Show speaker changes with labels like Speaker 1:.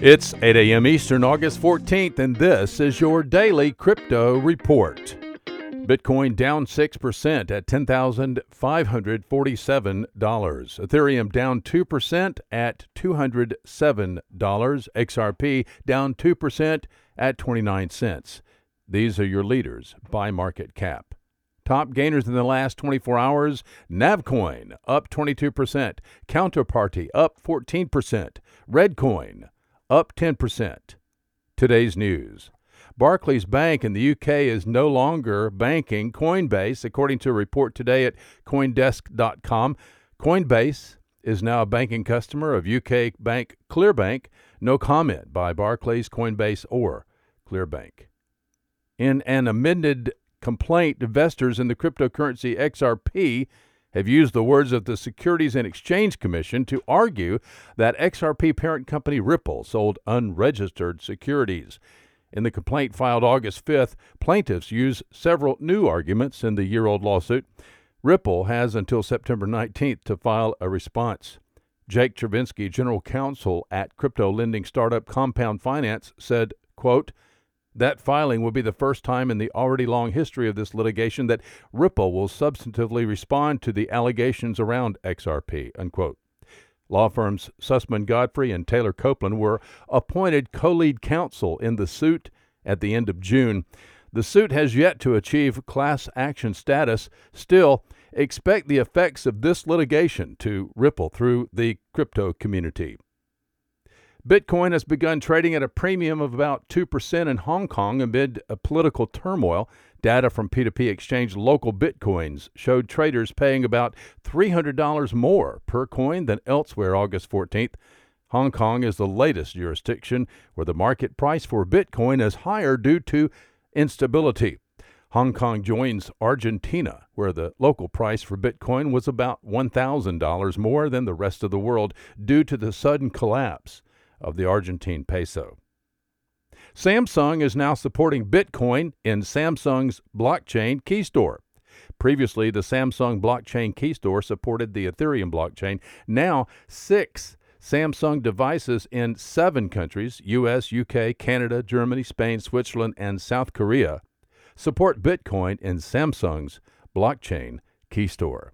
Speaker 1: It's 8 a.m. Eastern, August 14th, and this is your daily crypto report. Bitcoin down 6% at $10,547. Ethereum down 2% at $207. XRP down 2% at 29 cents. These are your leaders by market cap. Top gainers in the last 24 hours Navcoin up 22%, Counterparty up 14%, Reddcoin up 10%. Today's news. Barclays Bank in the UK is no longer banking Coinbase, according to a report today at Coindesk.com. Coinbase is now a banking customer of UK bank Clearbank. No comment by Barclays, Coinbase, or Clearbank. In an amended complaint, investors in the cryptocurrency XRP have used the words of the Securities and Exchange Commission to argue that XRP parent company Ripple sold unregistered securities. In the complaint filed August 5th, plaintiffs use several new arguments in the year old lawsuit. Ripple has until September 19th to file a response. Jake Chervinsky, general counsel at crypto lending startup Compound Finance, said, quote, that filing will be the first time in the already long history of this litigation that Ripple will substantively respond to the allegations around XRP. Unquote. Law firms Susman Godfrey and Taylor Copeland were appointed co lead counsel in the suit at the end of June. The suit has yet to achieve class action status. Still, expect the effects of this litigation to ripple through the crypto community. Bitcoin has begun trading at a premium of about 2% in Hong Kong amid political turmoil. Data from P2P exchange Local Bitcoins showed traders paying about $300 more per coin than elsewhere August 14th. Hong Kong is the latest jurisdiction where the market price for Bitcoin is higher due to instability. Hong Kong joins Argentina, where the local price for Bitcoin was about $1,000 more than the rest of the world due to the sudden collapse of the Argentine peso. Samsung is now supporting Bitcoin in Samsung's blockchain key store. Previously, the Samsung blockchain key store supported the Ethereum blockchain. Now, six Samsung devices in seven countries US, UK, Canada, Germany, Spain, Switzerland, and South Korea support Bitcoin in Samsung's blockchain key store.